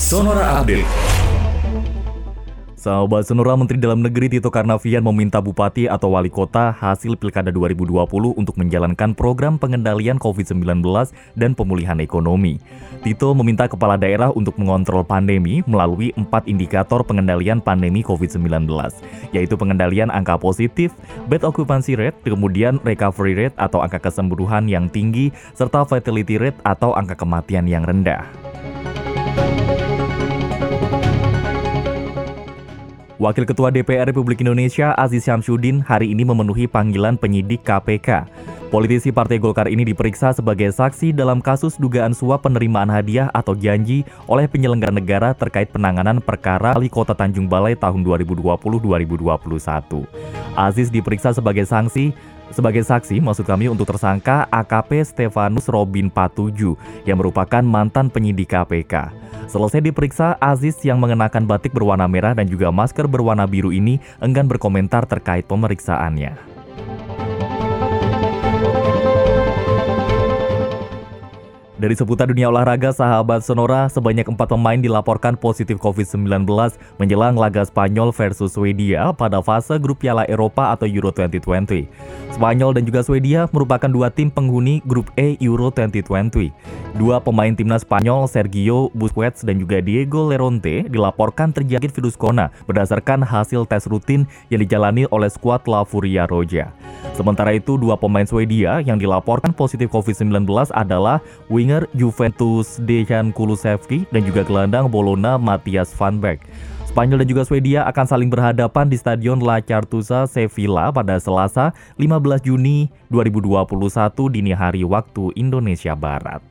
Sonora Update. Sahabat Sonora Menteri Dalam Negeri Tito Karnavian meminta bupati atau wali kota hasil Pilkada 2020 untuk menjalankan program pengendalian COVID-19 dan pemulihan ekonomi. Tito meminta kepala daerah untuk mengontrol pandemi melalui empat indikator pengendalian pandemi COVID-19, yaitu pengendalian angka positif, bed occupancy rate, kemudian recovery rate atau angka kesembuhan yang tinggi, serta fatality rate atau angka kematian yang rendah. Wakil Ketua DPR Republik Indonesia Aziz Syamsuddin hari ini memenuhi panggilan penyidik KPK. Politisi Partai Golkar ini diperiksa sebagai saksi dalam kasus dugaan suap penerimaan hadiah atau janji oleh penyelenggara negara terkait penanganan perkara Wali Kota Tanjung Balai tahun 2020-2021. Aziz diperiksa sebagai sanksi sebagai saksi, maksud kami untuk tersangka AKP Stefanus Robin Patuju yang merupakan mantan penyidik KPK. Selesai diperiksa, Aziz yang mengenakan batik berwarna merah dan juga masker berwarna biru ini enggan berkomentar terkait pemeriksaannya. Dari seputar dunia olahraga, sahabat Sonora, sebanyak empat pemain dilaporkan positif COVID-19 menjelang laga Spanyol versus Swedia pada fase grup Piala Eropa atau Euro 2020. Spanyol dan juga Swedia merupakan dua tim penghuni grup E Euro 2020. Dua pemain timnas Spanyol, Sergio Busquets dan juga Diego Leronte, dilaporkan terjangkit virus corona berdasarkan hasil tes rutin yang dijalani oleh skuad La Furia Roja. Sementara itu, dua pemain Swedia yang dilaporkan positif COVID-19 adalah winger Juventus Dejan Kulusevski dan juga gelandang Bologna Matias Van Beek. Spanyol dan juga Swedia akan saling berhadapan di Stadion La Cartuza Sevilla pada Selasa 15 Juni 2021 dini hari waktu Indonesia Barat.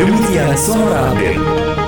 Demikian Sonora Update.